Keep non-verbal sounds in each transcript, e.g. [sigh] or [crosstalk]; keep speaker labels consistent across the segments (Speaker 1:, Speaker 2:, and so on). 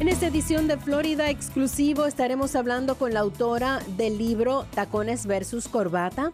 Speaker 1: En esta edición de Florida Exclusivo estaremos hablando con la autora del libro Tacones versus Corbata.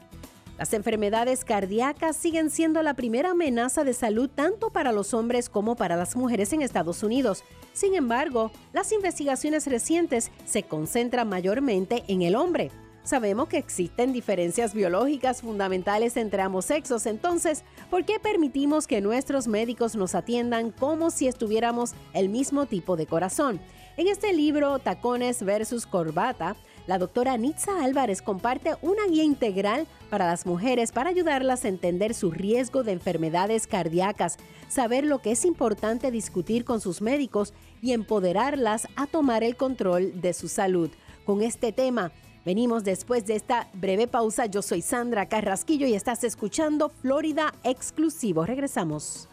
Speaker 1: Las enfermedades cardíacas siguen siendo la primera amenaza de salud tanto para los hombres como para las mujeres en Estados Unidos. Sin embargo, las investigaciones recientes se concentran mayormente en el hombre. Sabemos que existen diferencias biológicas fundamentales entre ambos sexos, entonces, ¿por qué permitimos que nuestros médicos nos atiendan como si estuviéramos el mismo tipo de corazón? En este libro, Tacones versus Corbata, la doctora Nitza Álvarez comparte una guía integral para las mujeres para ayudarlas a entender su riesgo de enfermedades cardíacas, saber lo que es importante discutir con sus médicos y empoderarlas a tomar el control de su salud. Con este tema, Venimos después de esta breve pausa. Yo soy Sandra Carrasquillo y estás escuchando Florida Exclusivo. Regresamos.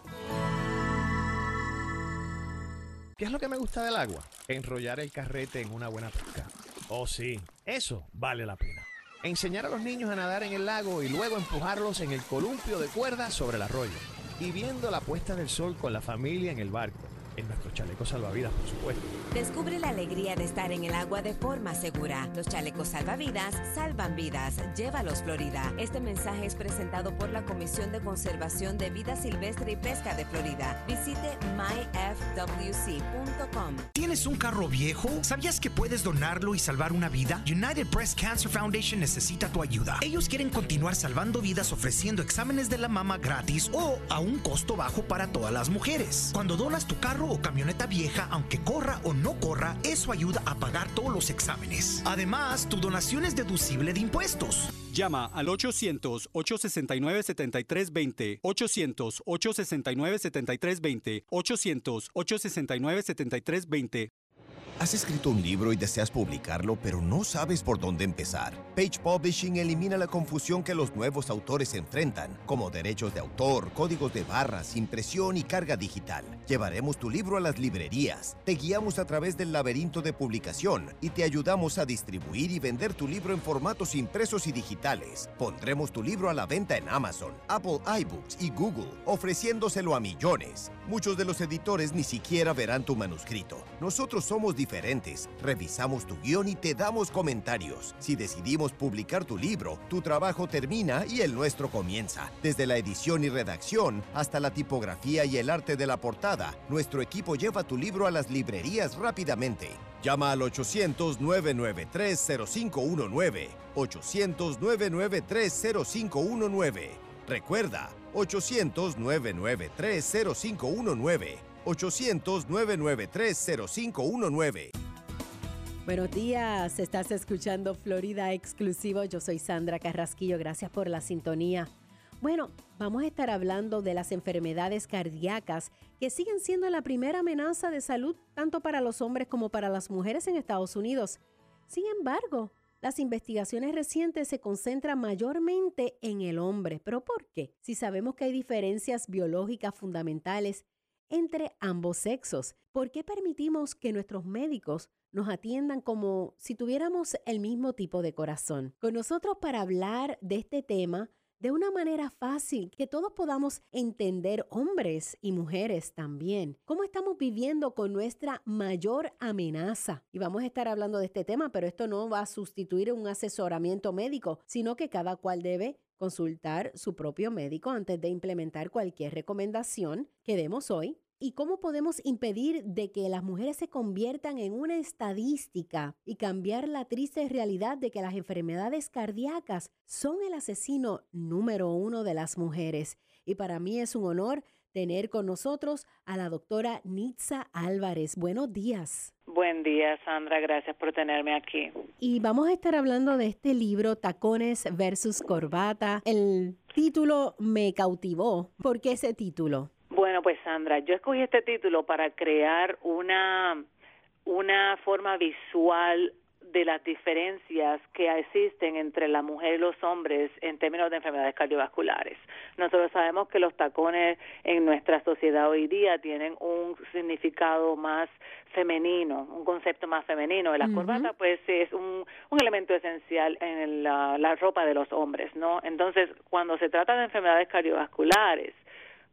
Speaker 2: ¿Qué es lo que me gusta del agua? Enrollar el carrete en una buena pesca. Oh sí, eso vale la pena. Enseñar a los niños a nadar en el lago y luego empujarlos en el columpio de cuerdas sobre el arroyo. Y viendo la puesta del sol con la familia en el barco en nuestros chalecos salvavidas, por supuesto.
Speaker 3: Descubre la alegría de estar en el agua de forma segura. Los chalecos salvavidas salvan vidas. Llévalos, Florida. Este mensaje es presentado por la Comisión de Conservación de Vida Silvestre y Pesca de Florida. Visite myfwc.com.
Speaker 4: ¿Tienes un carro viejo? ¿Sabías que puedes donarlo y salvar una vida? United Breast Cancer Foundation necesita tu ayuda. Ellos quieren continuar salvando vidas ofreciendo exámenes de la mama gratis o a un costo bajo para todas las mujeres. Cuando donas tu carro, o camioneta vieja, aunque corra o no corra, eso ayuda a pagar todos los exámenes. Además, tu donación es deducible de impuestos.
Speaker 5: Llama al 800-869-7320, 800-869-7320, 800-869-7320
Speaker 6: ¿Has escrito un libro y deseas publicarlo, pero no sabes por dónde empezar? Page Publishing elimina la confusión que los nuevos autores enfrentan, como derechos de autor, códigos de barras, impresión y carga digital. Llevaremos tu libro a las librerías, te guiamos a través del laberinto de publicación y te ayudamos a distribuir y vender tu libro en formatos impresos y digitales. Pondremos tu libro a la venta en Amazon, Apple iBooks y Google, ofreciéndoselo a millones. Muchos de los editores ni siquiera verán tu manuscrito. Nosotros somos diferentes Revisamos tu guion y te damos comentarios. Si decidimos publicar tu libro, tu trabajo termina y el nuestro comienza. Desde la edición y redacción hasta la tipografía y el arte de la portada, nuestro equipo lleva tu libro a las librerías rápidamente. Llama al 800-993-0519. 800-993-0519. Recuerda, 800-993-0519. 800-993-0519.
Speaker 1: Buenos días, estás escuchando Florida Exclusivo. Yo soy Sandra Carrasquillo, gracias por la sintonía. Bueno, vamos a estar hablando de las enfermedades cardíacas que siguen siendo la primera amenaza de salud tanto para los hombres como para las mujeres en Estados Unidos. Sin embargo, las investigaciones recientes se concentran mayormente en el hombre. ¿Pero por qué? Si sabemos que hay diferencias biológicas fundamentales entre ambos sexos. ¿Por qué permitimos que nuestros médicos nos atiendan como si tuviéramos el mismo tipo de corazón? Con nosotros para hablar de este tema de una manera fácil, que todos podamos entender, hombres y mujeres también, cómo estamos viviendo con nuestra mayor amenaza. Y vamos a estar hablando de este tema, pero esto no va a sustituir un asesoramiento médico, sino que cada cual debe consultar su propio médico antes de implementar cualquier recomendación que demos hoy y cómo podemos impedir de que las mujeres se conviertan en una estadística y cambiar la triste realidad de que las enfermedades cardíacas son el asesino número uno de las mujeres. Y para mí es un honor tener con nosotros a la doctora Nitza Álvarez. Buenos días.
Speaker 7: Buen día, Sandra. Gracias por tenerme aquí.
Speaker 1: Y vamos a estar hablando de este libro, Tacones versus Corbata. El título me cautivó. ¿Por qué ese título?
Speaker 7: Bueno, pues Sandra, yo escogí este título para crear una, una forma visual de las diferencias que existen entre la mujer y los hombres en términos de enfermedades cardiovasculares. Nosotros sabemos que los tacones en nuestra sociedad hoy día tienen un significado más femenino, un concepto más femenino. La corbata, pues, es un, un elemento esencial en la, la ropa de los hombres, ¿no? Entonces, cuando se trata de enfermedades cardiovasculares,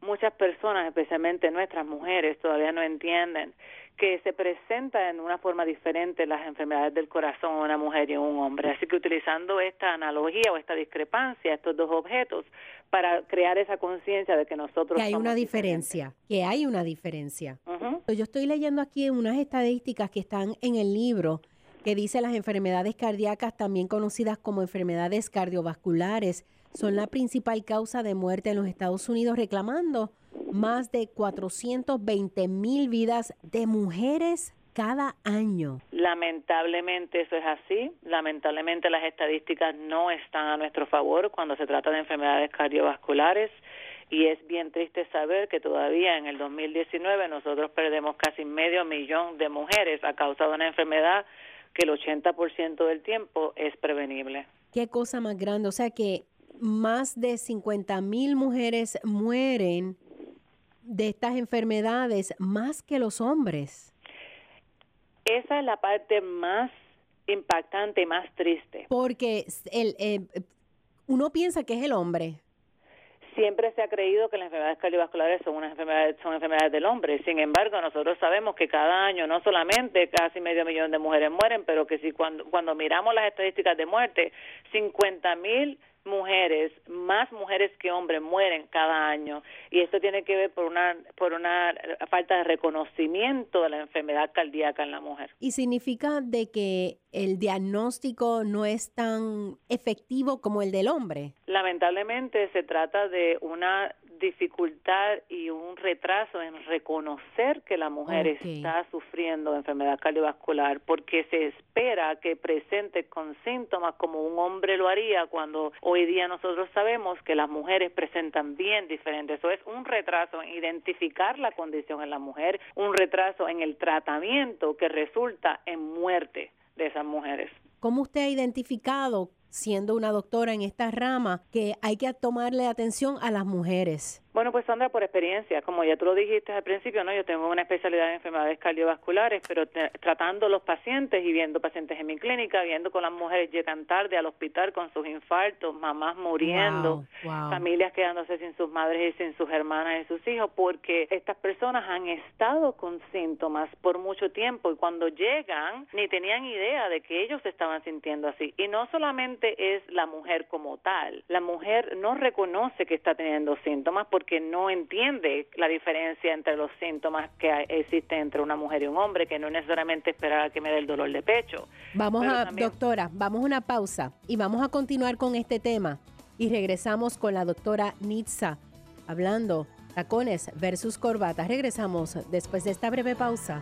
Speaker 7: muchas personas, especialmente nuestras mujeres, todavía no entienden que se presenta en una forma diferente las enfermedades del corazón en una mujer y en un hombre. Así que utilizando esta analogía o esta discrepancia, estos dos objetos, para crear esa conciencia de que nosotros...
Speaker 1: Que hay una diferencia, que hay una diferencia. Yo estoy leyendo aquí unas estadísticas que están en el libro que dice las enfermedades cardíacas, también conocidas como enfermedades cardiovasculares, son la principal causa de muerte en los Estados Unidos, reclamando más de 420 mil vidas de mujeres cada año.
Speaker 7: Lamentablemente eso es así. Lamentablemente las estadísticas no están a nuestro favor cuando se trata de enfermedades cardiovasculares y es bien triste saber que todavía en el 2019 nosotros perdemos casi medio millón de mujeres a causa de una enfermedad que el 80% del tiempo es prevenible.
Speaker 1: Qué cosa más grande, o sea que más de 50 mil mujeres mueren de estas enfermedades más que los hombres.
Speaker 7: Esa es la parte más impactante, más triste.
Speaker 1: Porque el, eh, uno piensa que es el hombre,
Speaker 7: siempre se ha creído que las enfermedades cardiovasculares son unas enfermedades son enfermedades del hombre. Sin embargo, nosotros sabemos que cada año no solamente casi medio millón de mujeres mueren, pero que si cuando cuando miramos las estadísticas de muerte, 50 mil mujeres, más mujeres que hombres mueren cada año y esto tiene que ver por una por una falta de reconocimiento de la enfermedad cardíaca en la mujer.
Speaker 1: Y significa de que el diagnóstico no es tan efectivo como el del hombre.
Speaker 7: Lamentablemente se trata de una dificultad y un retraso en reconocer que la mujer está sufriendo enfermedad cardiovascular porque se espera que presente con síntomas como un hombre lo haría cuando hoy día nosotros sabemos que las mujeres presentan bien diferentes. Eso es un retraso en identificar la condición en la mujer, un retraso en el tratamiento que resulta en muerte de esas mujeres.
Speaker 1: ¿Cómo usted ha identificado siendo una doctora en esta rama, que hay que tomarle atención a las mujeres?
Speaker 7: Bueno, pues Sandra, por experiencia, como ya tú lo dijiste al principio, no, yo tengo una especialidad en enfermedades cardiovasculares, pero tratando los pacientes y viendo pacientes en mi clínica, viendo con las mujeres llegan tarde al hospital con sus infartos, mamás muriendo, familias quedándose sin sus madres y sin sus hermanas y sus hijos, porque estas personas han estado con síntomas por mucho tiempo y cuando llegan ni tenían idea de que ellos se estaban sintiendo así. Y no solamente es la mujer como tal, la mujer no reconoce que está teniendo síntomas porque no entiende la diferencia entre los síntomas que existen entre una mujer y un hombre, que no necesariamente esperar a que me dé el dolor de pecho.
Speaker 1: Vamos a, doctora, vamos a una pausa y vamos a continuar con este tema y regresamos con la doctora Nitza hablando tacones versus corbatas. Regresamos después de esta breve pausa.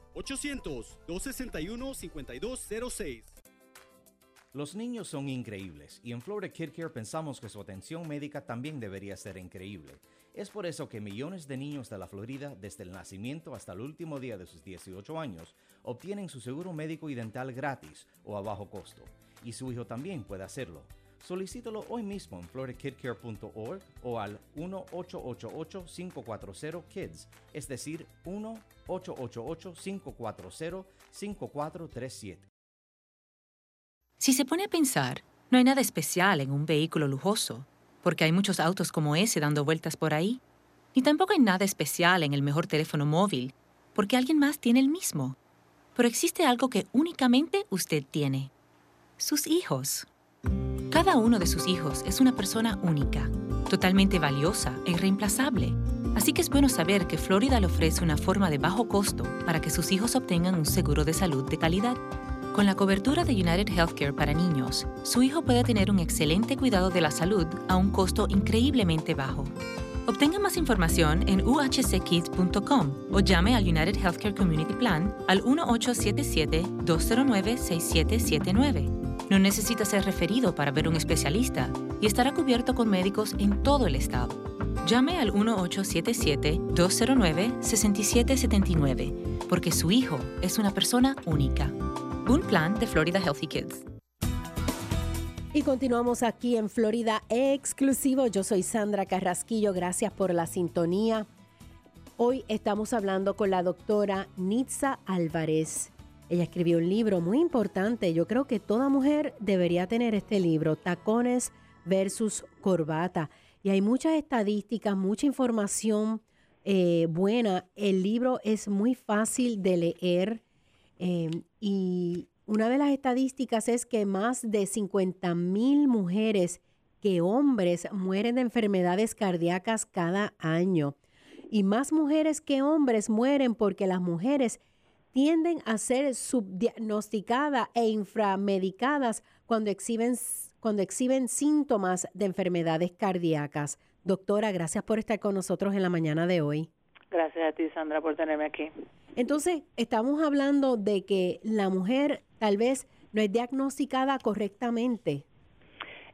Speaker 5: 800-261-5206.
Speaker 8: Los niños son increíbles y en Florida Kid Care pensamos que su atención médica también debería ser increíble. Es por eso que millones de niños de la Florida, desde el nacimiento hasta el último día de sus 18 años, obtienen su seguro médico y dental gratis o a bajo costo. Y su hijo también puede hacerlo. Solicítalo hoy mismo en floridakidcare.org o al 1-888-540-KIDS, es decir, 1-888-540-5437.
Speaker 9: Si se pone a pensar, no hay nada especial en un vehículo lujoso, porque hay muchos autos como ese dando vueltas por ahí. Ni tampoco hay nada especial en el mejor teléfono móvil, porque alguien más tiene el mismo. Pero existe algo que únicamente usted tiene. Sus hijos. Cada uno de sus hijos es una persona única, totalmente valiosa e irreemplazable. Así que es bueno saber que Florida le ofrece una forma de bajo costo para que sus hijos obtengan un seguro de salud de calidad. Con la cobertura de United Healthcare para niños, su hijo puede tener un excelente cuidado de la salud a un costo increíblemente bajo. Obtenga más información en uhckids.com o llame al United Healthcare Community Plan al 1877-209-6779. No necesita ser referido para ver un especialista y estará cubierto con médicos en todo el estado. Llame al 1877-209-6779, porque su hijo es una persona única. Un plan de Florida Healthy Kids.
Speaker 1: Y continuamos aquí en Florida exclusivo. Yo soy Sandra Carrasquillo. Gracias por la sintonía. Hoy estamos hablando con la doctora Nitza Álvarez. Ella escribió un libro muy importante. Yo creo que toda mujer debería tener este libro, Tacones versus Corbata. Y hay muchas estadísticas, mucha información eh, buena. El libro es muy fácil de leer eh, y una de las estadísticas es que más de 50 mil mujeres que hombres mueren de enfermedades cardíacas cada año. Y más mujeres que hombres mueren porque las mujeres tienden a ser subdiagnosticadas e inframedicadas cuando exhiben cuando exhiben síntomas de enfermedades cardíacas. Doctora, gracias por estar con nosotros en la mañana de hoy.
Speaker 7: Gracias a ti, Sandra, por tenerme aquí.
Speaker 1: Entonces, estamos hablando de que la mujer tal vez no es diagnosticada correctamente.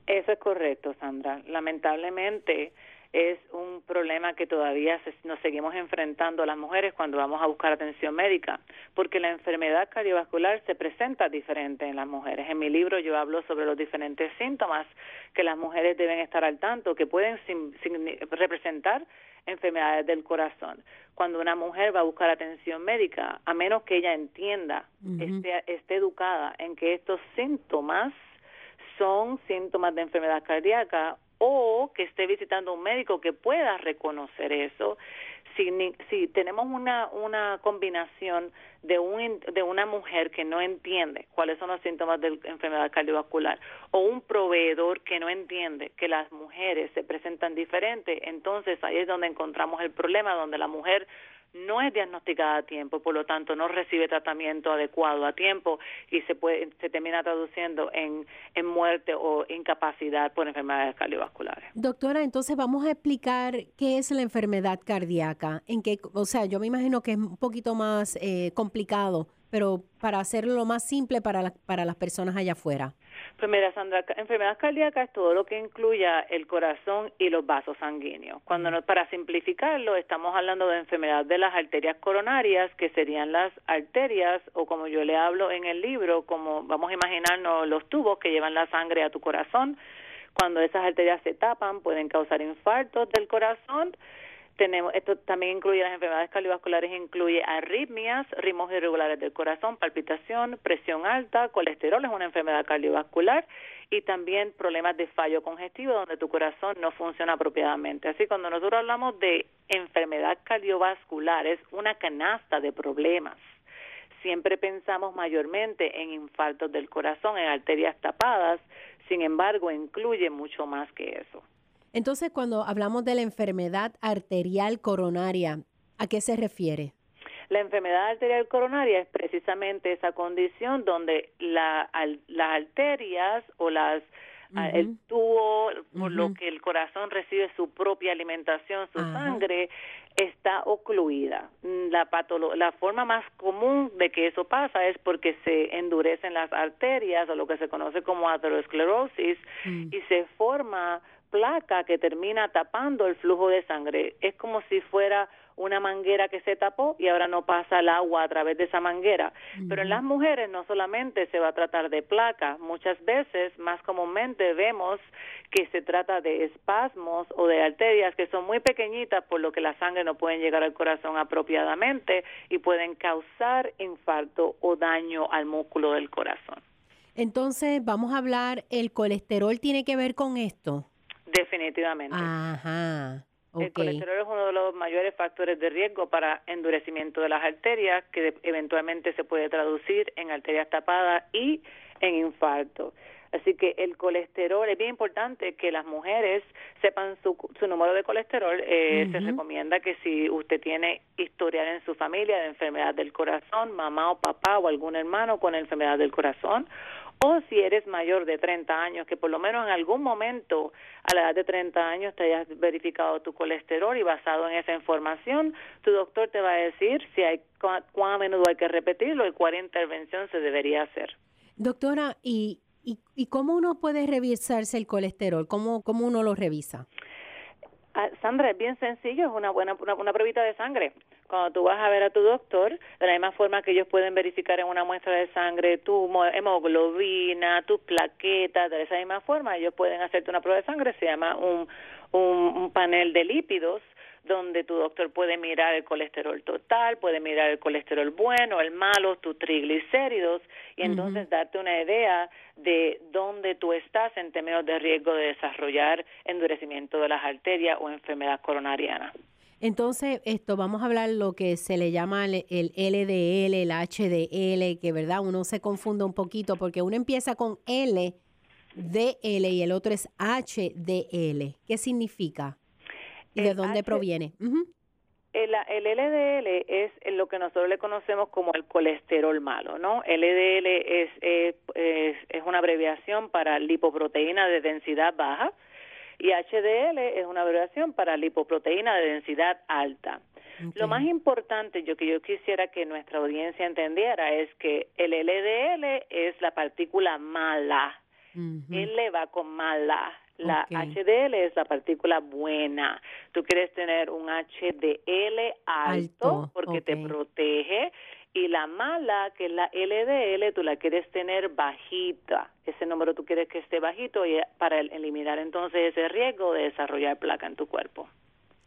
Speaker 7: Eso es correcto, Sandra. Lamentablemente, es un problema que todavía nos seguimos enfrentando las mujeres cuando vamos a buscar atención médica, porque la enfermedad cardiovascular se presenta diferente en las mujeres. En mi libro yo hablo sobre los diferentes síntomas que las mujeres deben estar al tanto, que pueden representar enfermedades del corazón. Cuando una mujer va a buscar atención médica, a menos que ella entienda, esté, esté educada en que estos síntomas son síntomas de enfermedad cardíaca o que esté visitando un médico que pueda reconocer eso. Si, si tenemos una, una combinación de, un, de una mujer que no entiende cuáles son los síntomas de enfermedad cardiovascular o un proveedor que no entiende que las mujeres se presentan diferente, entonces ahí es donde encontramos el problema, donde la mujer no es diagnosticada a tiempo, por lo tanto no recibe tratamiento adecuado a tiempo y se puede se termina traduciendo en, en muerte o incapacidad por enfermedades cardiovasculares.
Speaker 1: Doctora, entonces vamos a explicar qué es la enfermedad cardíaca, en qué, o sea, yo me imagino que es un poquito más eh, complicado, pero para hacerlo lo más simple para, para las personas allá afuera.
Speaker 7: Pues mira, Sandra, enfermedad cardíaca es todo lo que incluya el corazón y los vasos sanguíneos. Cuando no, para simplificarlo, estamos hablando de enfermedad de las arterias coronarias, que serían las arterias, o como yo le hablo en el libro, como vamos a imaginarnos los tubos que llevan la sangre a tu corazón. Cuando esas arterias se tapan, pueden causar infartos del corazón tenemos, esto también incluye las enfermedades cardiovasculares, incluye arritmias, ritmos irregulares del corazón, palpitación, presión alta, colesterol es una enfermedad cardiovascular y también problemas de fallo congestivo donde tu corazón no funciona apropiadamente. Así cuando nosotros hablamos de enfermedad cardiovascular es una canasta de problemas. Siempre pensamos mayormente en infartos del corazón, en arterias tapadas, sin embargo incluye mucho más que eso.
Speaker 1: Entonces, cuando hablamos de la enfermedad arterial coronaria, ¿a qué se refiere?
Speaker 7: La enfermedad arterial coronaria es precisamente esa condición donde la, las arterias o las el tubo por lo que el corazón recibe su propia alimentación, su sangre está ocluida. La la forma más común de que eso pasa es porque se endurecen las arterias o lo que se conoce como aterosclerosis mm. y se forma placa que termina tapando el flujo de sangre. Es como si fuera una manguera que se tapó y ahora no pasa el agua a través de esa manguera. Pero en las mujeres no solamente se va a tratar de placa, muchas veces, más comúnmente, vemos que se trata de espasmos o de arterias que son muy pequeñitas, por lo que la sangre no puede llegar al corazón apropiadamente y pueden causar infarto o daño al músculo del corazón.
Speaker 1: Entonces, vamos a hablar, ¿el colesterol tiene que ver con esto?
Speaker 7: Definitivamente.
Speaker 1: Ajá.
Speaker 7: El colesterol es uno de los mayores factores de riesgo para endurecimiento de las arterias, que eventualmente se puede traducir en arterias tapadas y en infarto. Así que el colesterol es bien importante que las mujeres sepan su, su número de colesterol. Eh, se recomienda que si usted tiene historial en su familia de enfermedad del corazón, mamá o papá o algún hermano con enfermedad del corazón, o si eres mayor de 30 años, que por lo menos en algún momento a la edad de 30 años te hayas verificado tu colesterol y basado en esa información, tu doctor te va a decir si hay cuán, a menudo hay que repetirlo y cuál intervención se debería hacer.
Speaker 1: Doctora, ¿y, y, cómo uno puede revisarse el colesterol? ¿Cómo, cómo uno lo revisa?
Speaker 7: Ah, Sandra, es bien sencillo, es una buena una, una pruebita de sangre. Cuando tú vas a ver a tu doctor, de la misma forma que ellos pueden verificar en una muestra de sangre tu mo- hemoglobina, tus plaquetas, de esa misma forma ellos pueden hacerte una prueba de sangre, se llama un, un panel de lípidos donde tu doctor puede mirar el colesterol total, puede mirar el colesterol bueno, el malo, tus triglicéridos y entonces darte una idea de dónde tú estás en términos de riesgo de desarrollar endurecimiento de las arterias o enfermedad coronariana.
Speaker 1: Entonces, esto, vamos a hablar lo que se le llama el, el LDL, el HDL, que verdad, uno se confunde un poquito porque uno empieza con L, DL y el otro es HDL. ¿Qué significa? ¿Y de dónde
Speaker 7: H-
Speaker 1: proviene?
Speaker 7: El, el LDL es lo que nosotros le conocemos como el colesterol malo, ¿no? LDL es, es, es, es una abreviación para lipoproteína de densidad baja y HDL es una abreviación para lipoproteína de densidad alta. Lo más importante yo que yo quisiera que nuestra audiencia entendiera es que el LDL es la partícula mala. L va con mala. La. HDL es la partícula buena. Tú quieres tener un HDL alto,
Speaker 1: Alto,
Speaker 7: porque te protege y la mala, que es la LDL, tú la quieres tener bajita. Ese número tú quieres que esté bajito y para el- eliminar entonces ese riesgo de desarrollar placa en tu cuerpo.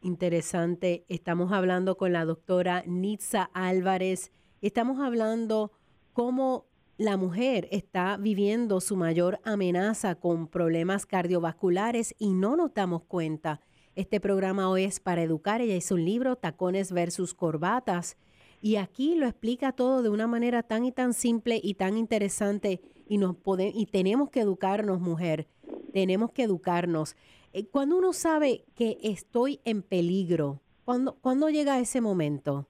Speaker 1: Interesante. Estamos hablando con la doctora Nitza Álvarez. Estamos hablando cómo la mujer está viviendo su mayor amenaza con problemas cardiovasculares y no nos damos cuenta. Este programa hoy es para educar. Ella hizo un libro, Tacones versus Corbatas. Y aquí lo explica todo de una manera tan y tan simple y tan interesante. Y, nos pode- y tenemos que educarnos, mujer. Tenemos que educarnos. Eh, Cuando uno sabe que estoy en peligro, ¿cuándo, ¿cuándo llega ese momento?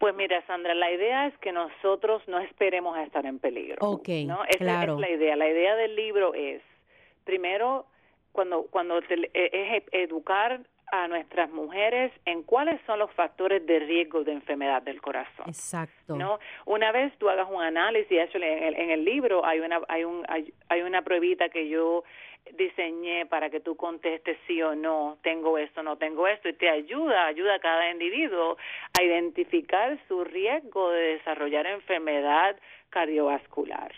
Speaker 7: Pues mira, Sandra, la idea es que nosotros no esperemos a estar en peligro.
Speaker 1: Ok,
Speaker 7: ¿no? Esa
Speaker 1: claro.
Speaker 7: es la idea. La idea del libro es, primero, cuando, cuando te- eh, es educar a nuestras mujeres en cuáles son los factores de riesgo de enfermedad del corazón.
Speaker 1: Exacto.
Speaker 7: ¿no? Una vez tú hagas un análisis, actually, en el, en el libro hay una hay un hay, hay una pruebita que yo diseñé para que tú contestes sí o no, tengo esto, no tengo esto, y te ayuda, ayuda a cada individuo a identificar su riesgo de desarrollar enfermedad cardiovascular.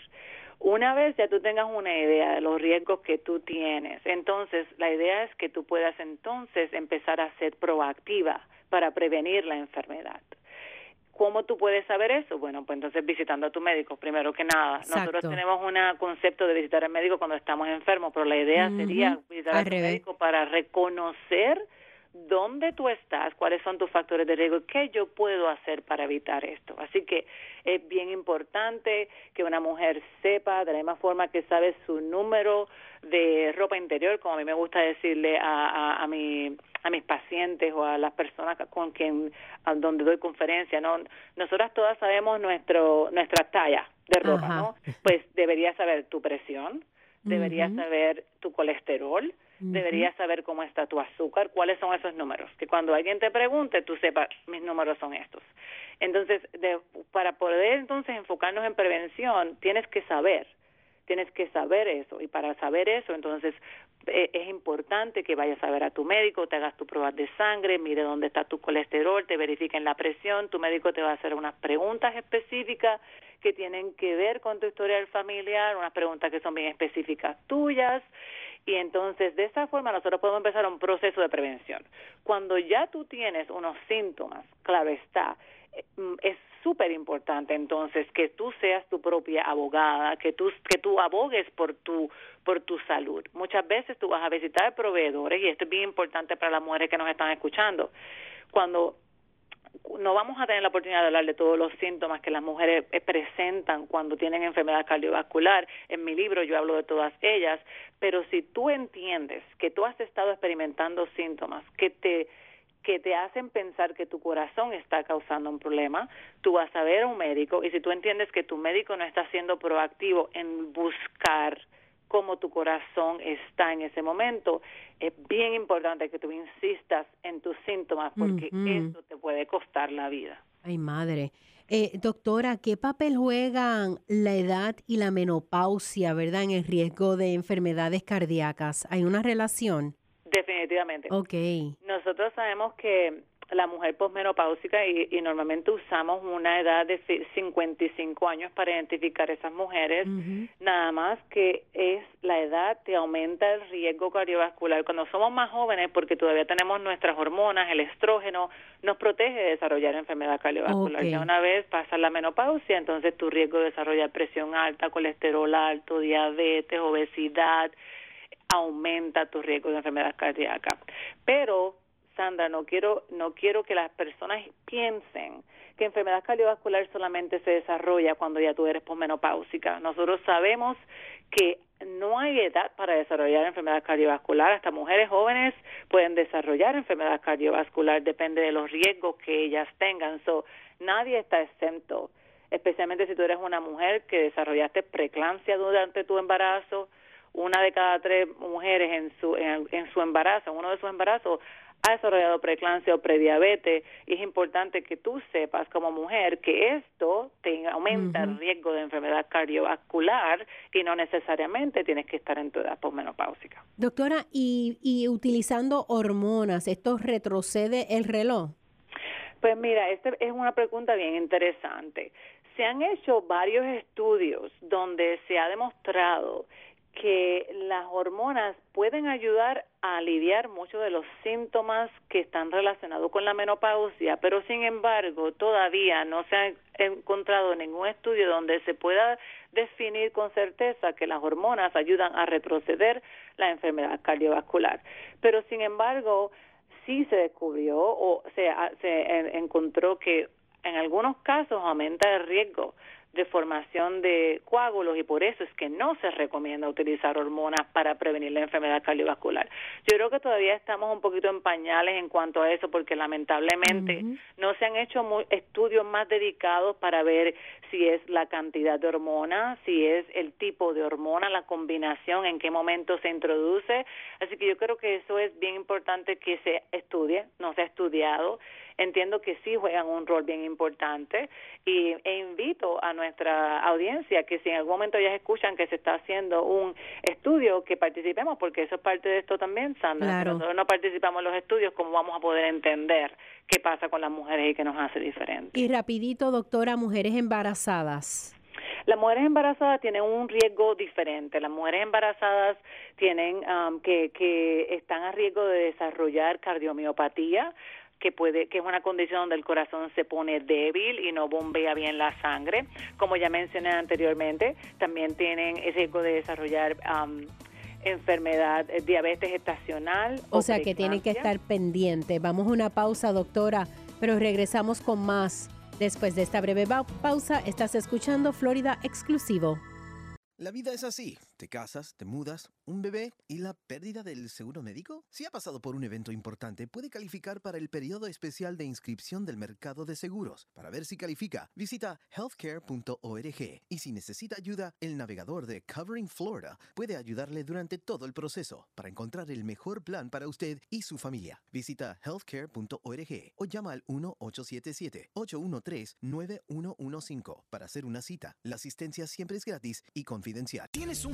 Speaker 7: Una vez ya tú tengas una idea de los riesgos que tú tienes, entonces la idea es que tú puedas entonces empezar a ser proactiva para prevenir la enfermedad. ¿Cómo tú puedes saber eso? Bueno, pues entonces visitando a tu médico, primero que nada. Nosotros tenemos un concepto de visitar al médico cuando estamos enfermos, pero la idea sería visitar
Speaker 1: al
Speaker 7: a tu médico para reconocer dónde tú estás, cuáles son tus factores de riesgo, qué yo puedo hacer para evitar esto. Así que es bien importante que una mujer sepa, de la misma forma que sabe su número de ropa interior, como a mí me gusta decirle a, a, a, mi, a mis pacientes o a las personas con quien, a donde doy conferencia, ¿no? Nosotras todas sabemos nuestro, nuestra talla de ropa,
Speaker 1: Ajá.
Speaker 7: ¿no? Pues deberías saber tu presión, deberías saber tu colesterol, deberías saber cómo está tu azúcar, cuáles son esos números, que cuando alguien te pregunte tú sepas mis números son estos. Entonces, para poder entonces enfocarnos en prevención, tienes que saber, tienes que saber eso. Y para saber eso, entonces eh, es importante que vayas a ver a tu médico, te hagas tu pruebas de sangre, mire dónde está tu colesterol, te verifiquen la presión, tu médico te va a hacer unas preguntas específicas que tienen que ver con tu historial familiar, unas preguntas que son bien específicas tuyas y entonces de esa forma nosotros podemos empezar un proceso de prevención. Cuando ya tú tienes unos síntomas, claro está, eh, es súper importante entonces que tú seas tu propia abogada, que tú que tú abogues por tu por tu salud. Muchas veces tú vas a visitar proveedores y esto es bien importante para las mujeres que nos están escuchando. Cuando no vamos a tener la oportunidad de hablar de todos los síntomas que las mujeres eh, presentan cuando tienen enfermedad cardiovascular. En mi libro yo hablo de todas ellas, pero si tú entiendes que tú has estado experimentando síntomas que te que te hacen pensar que tu corazón está causando un problema, tú vas a ver a un médico y si tú entiendes que tu médico no está siendo proactivo en buscar cómo tu corazón está en ese momento, es bien importante que tú insistas en tus síntomas porque eso te puede costar la vida.
Speaker 1: Ay, madre. Eh, doctora, ¿qué papel juegan la edad y la menopausia, verdad, en el riesgo de enfermedades cardíacas? ¿Hay una relación?
Speaker 7: Definitivamente.
Speaker 1: Ok.
Speaker 7: Nosotros sabemos que la mujer posmenopáusica y, y normalmente usamos una edad de 55 años para identificar esas mujeres, nada más que es la edad te aumenta el riesgo cardiovascular. Cuando somos más jóvenes, porque todavía tenemos nuestras hormonas, el estrógeno, nos protege de desarrollar enfermedad cardiovascular. Ya una vez pasa la menopausia, entonces tu riesgo de desarrollar presión alta, colesterol alto, diabetes, obesidad, aumenta tu riesgo de enfermedad cardíaca. Pero Sandra, no quiero, no quiero que las personas piensen que enfermedad cardiovascular solamente se desarrolla cuando ya tú eres posmenopáusica. Nosotros sabemos que no hay edad para desarrollar enfermedad cardiovascular. Hasta mujeres jóvenes pueden desarrollar enfermedad cardiovascular, depende de los riesgos que ellas tengan. So, nadie está exento, especialmente si tú eres una mujer que desarrollaste preeclampsia durante tu embarazo. Una de cada tres mujeres en su, en, en su embarazo, en uno de sus embarazos, ha desarrollado preeclampsia o prediabetes y es importante que tú sepas como mujer que esto te aumenta el riesgo de enfermedad cardiovascular y no necesariamente tienes que estar en tu edad posmenopáusica.
Speaker 1: Doctora, y, y utilizando hormonas, ¿esto retrocede el reloj?
Speaker 7: Pues mira, esta es una pregunta bien interesante. Se han hecho varios estudios donde se ha demostrado que las hormonas pueden ayudar a aliviar muchos de los síntomas que están relacionados con la menopausia, pero sin embargo todavía no se ha encontrado ningún estudio donde se pueda definir con certeza que las hormonas ayudan a retroceder la enfermedad cardiovascular. Pero sin embargo, sí se descubrió o se, se encontró que en algunos casos aumenta el riesgo de formación de coágulos y por eso es que no se recomienda utilizar hormonas para prevenir la enfermedad cardiovascular. Yo creo que todavía estamos un poquito en pañales en cuanto a eso porque lamentablemente no se han hecho estudios más dedicados para ver si es la cantidad de hormonas, si es el tipo de hormona, la combinación, en qué momento se introduce. Así que yo creo que eso es bien importante que se estudie, no se ha estudiado entiendo que sí juegan un rol bien importante y, e invito a nuestra audiencia que si en algún momento ellas escuchan que se está haciendo un estudio, que participemos, porque eso es parte de esto también, Sandra. Si nosotros no participamos en los estudios, ¿cómo vamos a poder entender qué pasa con las mujeres y qué nos hace diferente?
Speaker 1: Y rapidito, doctora, mujeres embarazadas.
Speaker 7: Las mujeres embarazadas tienen un riesgo diferente. Las mujeres embarazadas tienen um, que, que están a riesgo de desarrollar cardiomiopatía, que puede que es una condición donde el corazón se pone débil y no bombea bien la sangre. Como ya mencioné anteriormente, también tienen el riesgo de desarrollar enfermedad, eh, diabetes estacional.
Speaker 1: O, sea que tienen que estar pendientes. Vamos a una pausa, doctora, pero regresamos con más. Después de esta breve pausa, estás escuchando Florida Exclusivo.
Speaker 6: La vida es así. Te casas, te mudas, un bebé y la pérdida del seguro médico. Si ha pasado por un evento importante, puede calificar para el periodo especial de inscripción del mercado de seguros. Para ver si califica, visita healthcare.org. Y si necesita ayuda, el navegador de Covering Florida puede ayudarle durante todo el proceso para encontrar el mejor plan para usted y su familia. Visita healthcare.org o llama al 1-877-813-9115 para hacer una cita. La asistencia siempre es gratis y con
Speaker 4: ¿Tienes un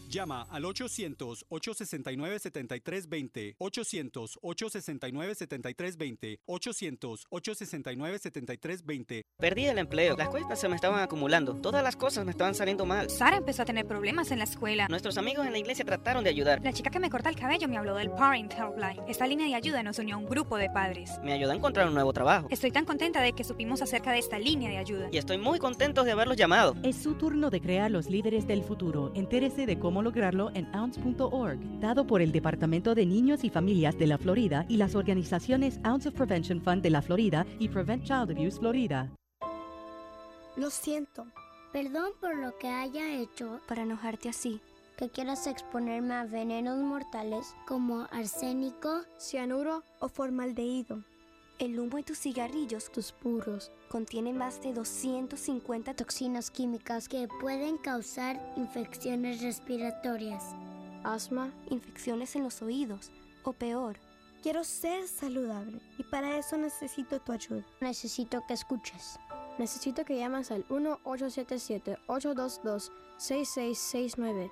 Speaker 5: Llama al 800-869-7320, 800-869-7320, 800-869-7320.
Speaker 10: Perdí el empleo, las cuentas se me estaban acumulando, todas las cosas me estaban saliendo mal.
Speaker 11: Sara empezó a tener problemas en la escuela.
Speaker 10: Nuestros amigos en la iglesia trataron de ayudar.
Speaker 11: La chica que me corta el cabello me habló del Parent Helpline. Esta línea de ayuda nos unió a un grupo de padres.
Speaker 10: Me ayudó a encontrar un nuevo trabajo.
Speaker 11: Estoy tan contenta de que supimos acerca de esta línea de ayuda.
Speaker 10: Y estoy muy contento de haberlos llamado.
Speaker 12: Es su turno de crear los líderes del futuro. Entérese de cómo lograrlo en ounce.org, dado por el Departamento de Niños y Familias de la Florida y las organizaciones Ounce of Prevention Fund de la Florida y Prevent Child Abuse Florida.
Speaker 13: Lo siento. Perdón por lo que haya hecho
Speaker 14: para enojarte así.
Speaker 13: Que quieras exponerme a venenos mortales como arsénico,
Speaker 14: cianuro o formaldehído. El humo de tus cigarrillos,
Speaker 13: tus puros,
Speaker 14: contiene más de 250
Speaker 13: toxinas químicas que pueden causar infecciones respiratorias,
Speaker 14: asma, infecciones en los oídos o peor.
Speaker 13: Quiero ser saludable y para eso necesito tu ayuda. Necesito que escuches. Necesito que llames al 1-877-822-6669.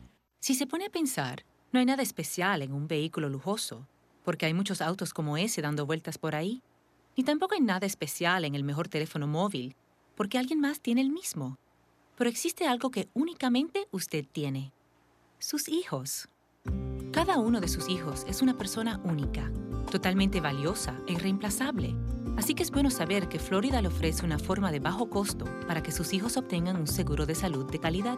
Speaker 9: Si se pone a pensar, no hay nada especial en un vehículo lujoso, porque hay muchos autos como ese dando vueltas por ahí. Ni tampoco hay nada especial en el mejor teléfono móvil, porque alguien más tiene el mismo. Pero existe algo que únicamente usted tiene. Sus hijos. Cada uno de sus hijos es una persona única, totalmente valiosa e irreemplazable. Así que es bueno saber que Florida le ofrece una forma de bajo costo para que sus hijos obtengan un seguro de salud de calidad.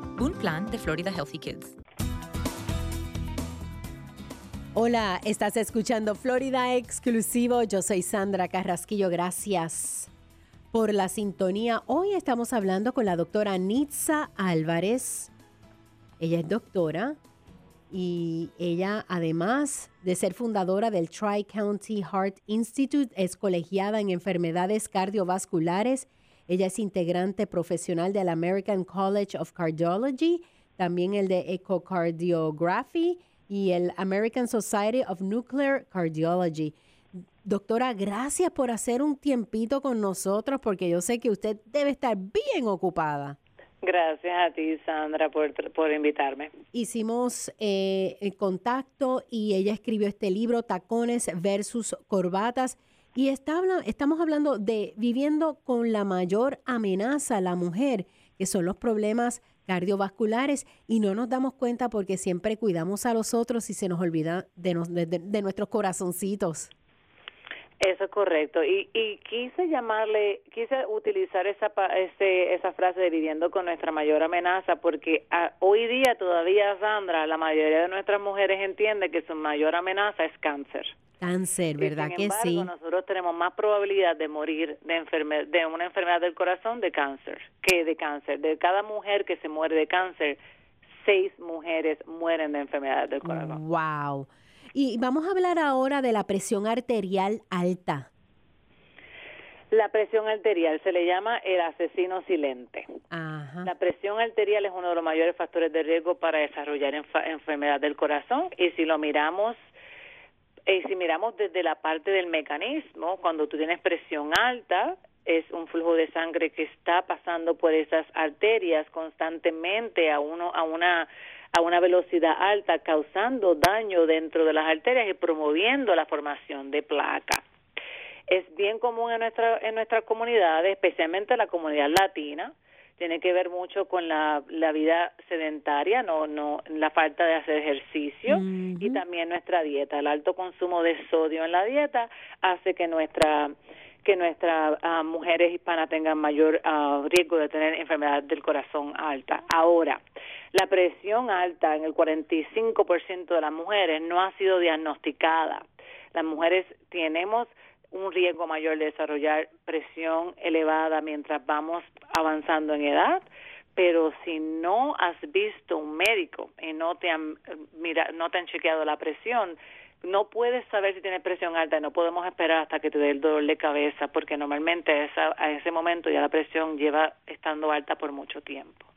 Speaker 9: un plan de Florida Healthy Kids.
Speaker 1: Hola, estás escuchando Florida Exclusivo. Yo soy Sandra Carrasquillo. Gracias por la sintonía. Hoy estamos hablando con la doctora Nitza Álvarez. Ella es doctora y ella, además de ser fundadora del Tri-County Heart Institute, es colegiada en enfermedades cardiovasculares ella es integrante profesional del American College of Cardiology, también el de Echocardiography y el American Society of Nuclear Cardiology. Doctora, gracias por hacer un tiempito con nosotros porque yo sé que usted debe estar bien ocupada.
Speaker 7: Gracias a ti, Sandra, por, por invitarme.
Speaker 1: Hicimos eh, el contacto y ella escribió este libro, Tacones versus Corbatas. Y está, estamos hablando de viviendo con la mayor amenaza a la mujer, que son los problemas cardiovasculares, y no nos damos cuenta porque siempre cuidamos a los otros y se nos olvida de, de, nuestros corazoncitos.
Speaker 7: Eso es correcto. Y, y quise llamarle, quise utilizar esa, ese, esa frase de viviendo con nuestra mayor amenaza, porque hoy día todavía, Sandra, la mayoría de nuestras mujeres entiende que su mayor amenaza es cáncer.
Speaker 1: Cáncer, ¿verdad
Speaker 7: que
Speaker 1: sí?
Speaker 7: Nosotros tenemos más probabilidad de morir de, de una enfermedad del corazón de cáncer que de cáncer. De cada mujer que se muere de cáncer, seis mujeres mueren de enfermedad del corazón.
Speaker 1: ¡Wow! Y vamos a hablar ahora de la presión arterial alta.
Speaker 7: La presión arterial se le llama el asesino silente. La presión arterial es uno de los mayores factores de riesgo para desarrollar enfermedad del corazón y si lo miramos y si miramos desde la parte del mecanismo, cuando tú tienes presión alta, es un flujo de sangre que está pasando por esas arterias constantemente a uno a una a una velocidad alta causando daño dentro de las arterias y promoviendo la formación de placa. Es bien común en nuestra en nuestra comunidad, especialmente la comunidad latina, tiene que ver mucho con la, la vida sedentaria, no, no, la falta de hacer ejercicio y también nuestra dieta. El alto consumo de sodio en la dieta hace que nuestra que nuestras ah, mujeres hispanas tengan mayor ah, riesgo de tener enfermedad del corazón alta. Ahora, la presión alta en el 45% de las mujeres no ha sido diagnosticada. Las mujeres tenemos un riesgo mayor de desarrollar presión elevada mientras vamos avanzando en edad, pero si no has visto un médico y no te han mira, no te han chequeado la presión, no puedes saber si tienes presión alta y no podemos esperar hasta que te dé el dolor de cabeza porque normalmente a, esa, a ese momento ya la presión lleva estando alta por mucho tiempo.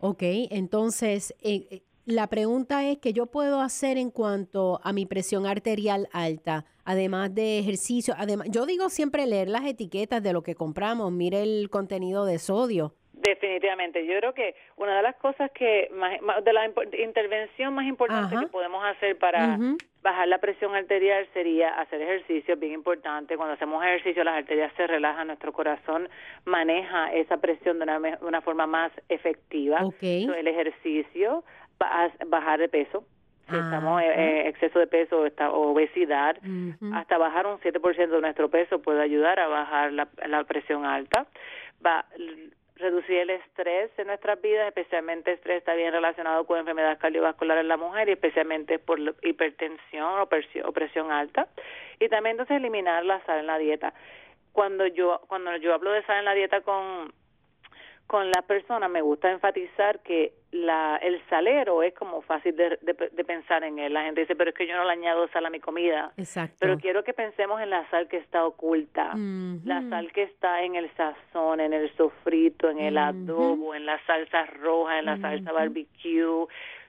Speaker 1: Ok, entonces eh, eh, la pregunta es que yo puedo hacer en cuanto a mi presión arterial alta, además de ejercicio, además, yo digo siempre leer las etiquetas de lo que compramos, mire el contenido de sodio.
Speaker 7: Definitivamente, yo creo que una de las cosas que más, de la intervención más importante que podemos hacer para bajar la presión arterial sería hacer ejercicio, bien importante. Cuando hacemos ejercicio las arterias se relajan, nuestro corazón maneja esa presión de una, de una forma más efectiva. el ejercicio, bajar de peso, si estamos en eh, exceso de peso o obesidad, hasta bajar un 7% de nuestro peso puede ayudar a bajar la, la presión alta. Va, reducir el estrés en nuestras vidas, especialmente estrés está bien relacionado con enfermedades cardiovasculares en la mujer y especialmente por hipertensión o presión alta. Y también entonces eliminar la sal en la dieta. Cuando yo cuando yo hablo de sal en la dieta con con las personas me gusta enfatizar que la, el salero es como fácil de, de, pensar en él. La gente dice, pero es que yo no le añado sal a mi comida.
Speaker 1: Exacto.
Speaker 7: Pero quiero que pensemos en la sal que está oculta, la sal que está en el sazón, en el sofrito, en el adobo, en la salsa roja, en la salsa barbecue,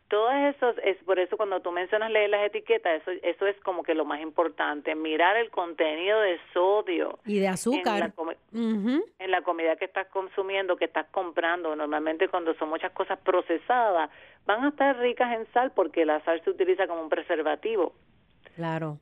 Speaker 7: todo eso es por eso cuando tú mencionas leer las etiquetas, eso, eso es como que lo más importante, mirar el contenido de sodio.
Speaker 1: Y de azúcar.
Speaker 7: En la, comida que estás consumiendo, que estás comprando. Normalmente cuando son muchas cosas procesadas, van a estar ricas en sal porque la sal se utiliza como un preservativo.
Speaker 1: Claro.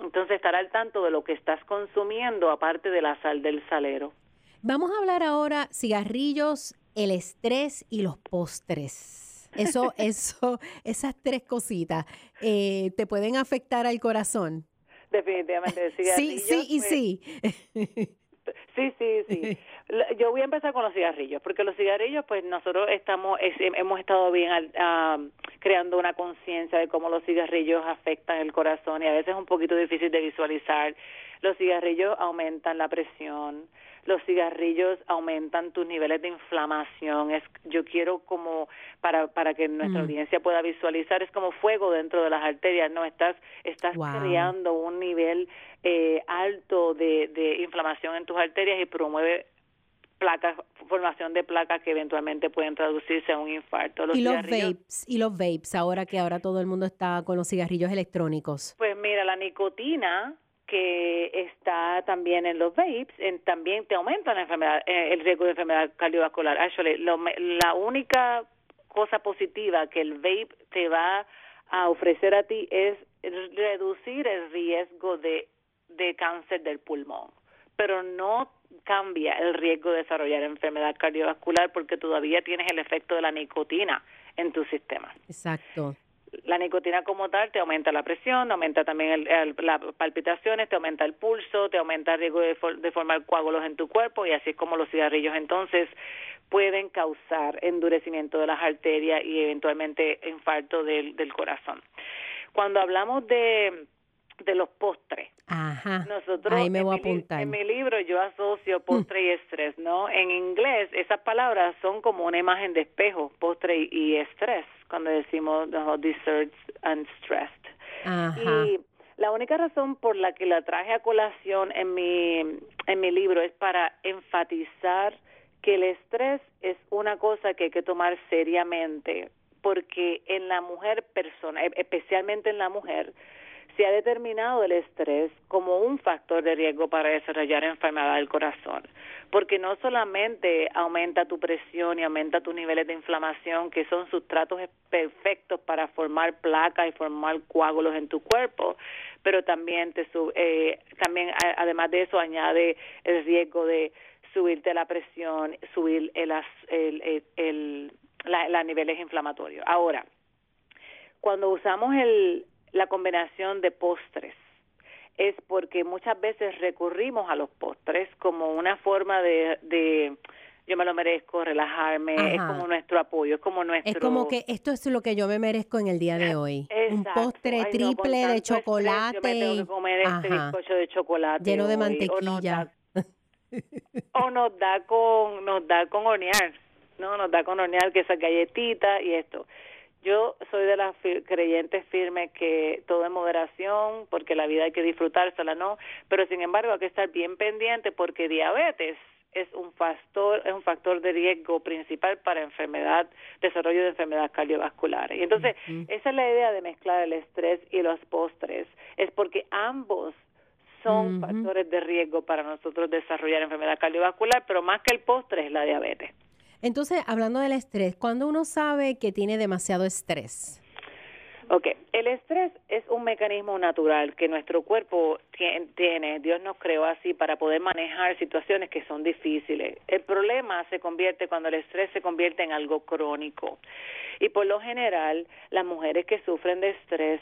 Speaker 7: Entonces estar al tanto de lo que estás consumiendo aparte de la sal del salero.
Speaker 1: Vamos a hablar ahora cigarrillos, el estrés y los postres. Eso, eso, esas tres cositas eh, te pueden afectar al corazón.
Speaker 7: Definitivamente,
Speaker 1: sí, sí y
Speaker 7: pues, [laughs]
Speaker 1: sí.
Speaker 7: Sí, sí, sí. Yo voy a empezar con los cigarrillos, porque los cigarrillos, pues nosotros estamos, hemos estado bien creando una conciencia de cómo los cigarrillos afectan el corazón y a veces es un poquito difícil de visualizar. Los cigarrillos aumentan la presión, los cigarrillos aumentan tus niveles de inflamación. Es, yo quiero como para para que nuestra mm. audiencia pueda visualizar es como fuego dentro de las arterias. No estás estás creando un nivel eh, alto de, de inflamación en tus arterias y promueve placas, formación de placas que eventualmente pueden traducirse a un infarto.
Speaker 1: y los vapes, y los vapes, ahora que ahora todo el mundo está con los cigarrillos electrónicos.
Speaker 7: Pues mira, la nicotina que está también en los vapes, también te aumenta la enfermedad, eh, el riesgo de enfermedad cardiovascular. Actually, la única cosa positiva que el vape te va a ofrecer a ti es reducir el riesgo de cáncer del pulmón, pero no cambia el riesgo de desarrollar enfermedad cardiovascular porque todavía tienes el efecto de la nicotina en tu sistema.
Speaker 1: Exacto
Speaker 7: la nicotina como tal te aumenta la presión, aumenta también las palpitaciones, te aumenta el pulso, te aumenta el riesgo de, formar coágulos en tu cuerpo y así es como los cigarrillos entonces pueden causar endurecimiento de las arterias y eventualmente infarto del, corazón. Cuando hablamos de, de los postres, nosotros
Speaker 1: Ahí me voy
Speaker 7: en,
Speaker 1: a
Speaker 7: Mi, en mi libro yo asocio postre y estrés, ¿no? En inglés esas palabras son como una imagen de espejo, postre y estrés cuando decimos desserts and stressed. Y la única razón por la que la traje a colación en mi, en mi libro es para enfatizar que el estrés es una cosa que hay que tomar seriamente, porque en la mujer persona, e, especialmente en la mujer, se ha determinado el estrés como un factor de riesgo para desarrollar enfermedad del corazón, porque no solamente aumenta tu presión y aumenta tus niveles de inflamación, que son sustratos perfectos para formar placas y formar coágulos en tu cuerpo, pero también te eh, también además de eso añade el riesgo de subirte la presión, subir el, el, el, la niveles inflamatorios. Ahora, cuando usamos el, la combinación de postres es porque muchas veces recurrimos a los postres como una forma de, de yo me lo merezco, relajarme, es como nuestro apoyo, es como nuestro...
Speaker 1: Es como que esto es lo que yo me merezco en el día de hoy. Un postre triple de chocolate.
Speaker 7: yo me tengo que comer este bizcocho de chocolate
Speaker 1: Lleno de mantequilla.
Speaker 7: O nos da, con, nos da con hornear no, nos da con hornear que esa galletita y esto. Yo soy de las creyentes firmes que todo en moderación, porque la vida hay que disfrutársela, ¿no? Pero sin embargo hay que estar bien pendiente porque diabetes es un factor es un factor de riesgo principal para enfermedad desarrollo de enfermedades cardiovasculares y entonces esa es la idea de mezclar el estrés y los postres. Es porque ambos son factores de riesgo para nosotros desarrollar enfermedad cardiovascular pero más que el postre es la diabetes
Speaker 1: entonces hablando del estrés cuando uno sabe que tiene demasiado estrés
Speaker 7: Ok, el estrés es un mecanismo natural que nuestro cuerpo tiene, Dios nos creó así para poder manejar situaciones que son difíciles. El problema se convierte cuando el estrés se convierte en algo crónico. Y por lo general, las mujeres que sufren de estrés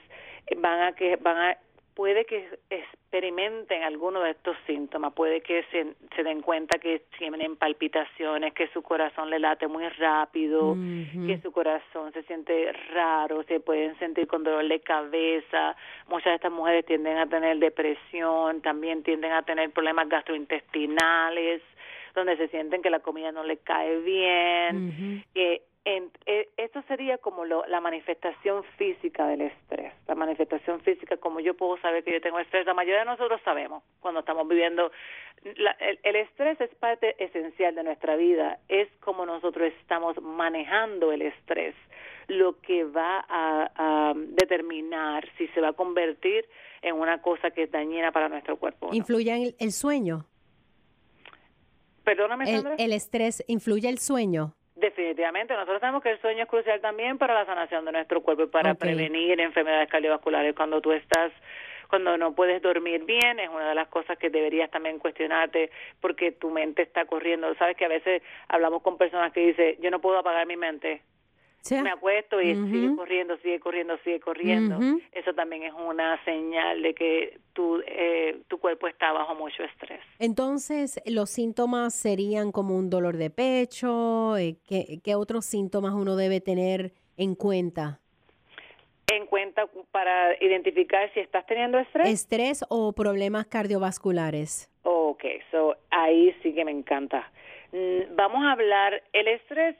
Speaker 7: van a que van a puede que experimenten alguno de estos síntomas, puede que se, den cuenta que tienen palpitaciones, que su corazón le late muy rápido, que su corazón se siente raro, se pueden sentir con dolor de cabeza, muchas de estas mujeres tienden a tener depresión, también tienden a tener problemas gastrointestinales, donde se sienten que la comida no le cae bien, que en, eh, esto sería como la manifestación física del estrés, la manifestación física, como yo puedo saber que yo tengo estrés, la mayoría de nosotros sabemos cuando estamos viviendo, el, estrés es parte esencial de nuestra vida, es como nosotros estamos manejando el estrés, lo que va a, determinar si se va a convertir en una cosa que es dañina para nuestro cuerpo.
Speaker 1: ¿Influye en el, sueño?
Speaker 7: Perdóname,
Speaker 1: El, el estrés influye el sueño.
Speaker 7: Definitivamente, nosotros sabemos que el sueño es crucial también para la sanación de nuestro cuerpo y para prevenir enfermedades cardiovasculares. Cuando tú estás, cuando no puedes dormir bien, es una de las cosas que deberías también cuestionarte porque tu mente está corriendo. Sabes que a veces hablamos con personas que dicen, yo no puedo apagar mi mente me acuesto y sigue corriendo, sigue corriendo, sigue corriendo. Eso también es una señal de que tu, eh, tu cuerpo está bajo mucho estrés.
Speaker 1: Entonces, los síntomas serían como un dolor de pecho. Eh, ¿Qué, qué otros síntomas uno debe tener en cuenta?
Speaker 7: En cuenta para identificar si estás teniendo estrés.
Speaker 1: Estrés o problemas cardiovasculares.
Speaker 7: Ok, so ahí sí que me encanta. Mm, vamos a hablar, el estrés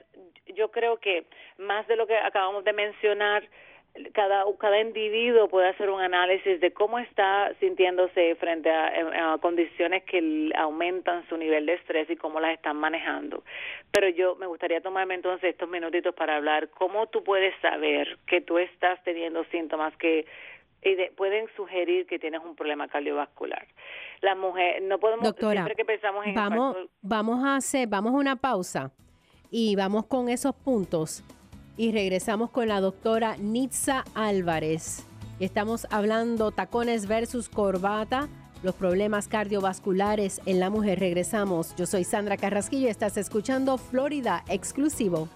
Speaker 7: yo creo que más de lo que acabamos de mencionar, cada, cada individuo puede hacer un análisis de cómo está sintiéndose frente a, condiciones que aumentan su nivel de estrés y cómo las están manejando. Pero yo me gustaría tomarme entonces estos minutitos para hablar cómo tú puedes saber que tú estás teniendo síntomas que pueden sugerir que tienes un problema cardiovascular. La mujer, no podemos, siempre que pensamos en
Speaker 1: vamos, vamos a hacer, vamos a una pausa y vamos con esos puntos y regresamos con la doctora Nitza Álvarez. Estamos hablando tacones versus corbata, los problemas cardiovasculares en la mujer. Regresamos. Yo soy Sandra Carrasquillo y estás escuchando Florida Exclusivo.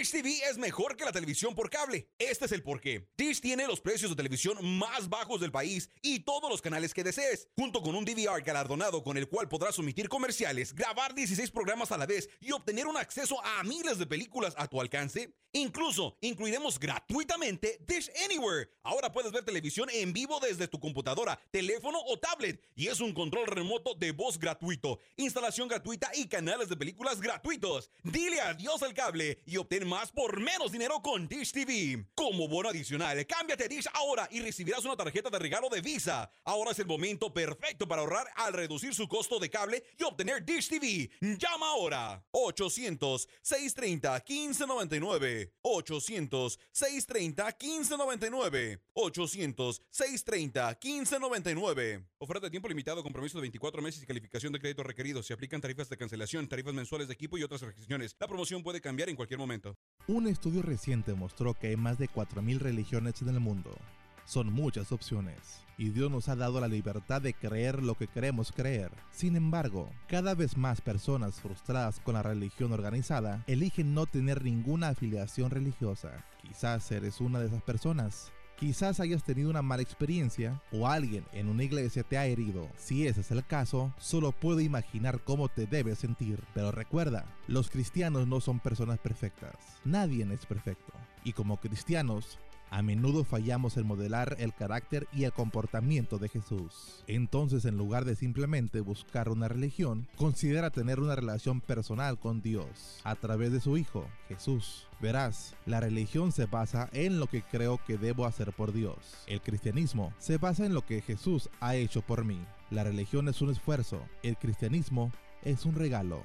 Speaker 15: Dish TV es mejor que la televisión por cable. Este es el porqué. Dish tiene los precios de televisión más bajos del país y todos los canales que desees, junto con un DVR galardonado con el cual podrás omitir comerciales, grabar 16 programas a la vez y obtener un acceso a miles de películas a tu alcance. Incluso incluiremos gratuitamente Dish Anywhere. Ahora puedes ver televisión en vivo desde tu computadora, teléfono o tablet y es un control remoto de voz gratuito, instalación gratuita y canales de películas gratuitos. Dile adiós al cable y obtén más por menos dinero con Dish TV. Como bono adicional, cámbiate Dish ahora y recibirás una tarjeta de regalo de Visa. Ahora es el momento perfecto para ahorrar al reducir su costo de cable y obtener Dish TV. Llama ahora 800-630-1599. 800-630-1599. 800-630-1599. Oferta de tiempo limitado, compromiso de 24 meses y calificación de crédito requerido. Se aplican tarifas de cancelación, tarifas mensuales de equipo y otras restricciones. La promoción puede cambiar en cualquier momento.
Speaker 16: Un estudio reciente mostró que hay más de 4.000 religiones en el mundo. Son muchas opciones, y Dios nos ha dado la libertad de creer lo que queremos creer. Sin embargo, cada vez más personas frustradas con la religión organizada eligen no tener ninguna afiliación religiosa. Quizás eres una de esas personas. Quizás hayas tenido una mala experiencia o alguien en una iglesia te ha herido. Si ese es el caso, solo puedo imaginar cómo te debes sentir. Pero recuerda, los cristianos no son personas perfectas. Nadie es perfecto. Y como cristianos, A menudo fallamos en modelar el carácter y el comportamiento de Jesús. Entonces, en lugar de simplemente buscar una religión, considera tener una relación personal con Dios a través de su Hijo, Jesús. Verás, la religión se basa en lo que creo que debo hacer por Dios. El cristianismo se basa en lo que Jesús ha hecho por mí. La religión es un esfuerzo, el cristianismo es un regalo.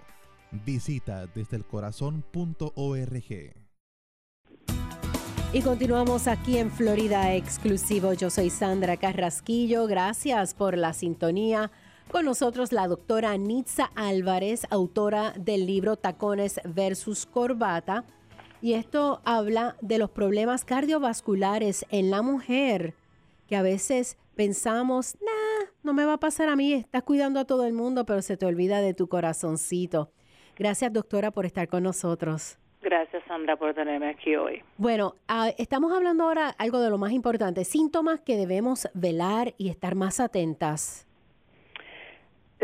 Speaker 16: Visita desde el.
Speaker 1: Y continuamos aquí en Florida Exclusivo. Yo soy Sandra Carrasquillo. Gracias por la sintonía. Con nosotros la doctora Nitza Álvarez, autora del libro Tacones versus Corbata. Y esto habla de los problemas cardiovasculares en la mujer, que a veces pensamos, nah, no me va a pasar a mí, estás cuidando a todo el mundo, pero se te olvida de tu corazoncito. Gracias, doctora, por estar con nosotros.
Speaker 7: Gracias, Sandra, por tenerme aquí hoy.
Speaker 1: Bueno, ah, estamos hablando ahora algo de lo más importante, síntomas que debemos velar y estar más atentas.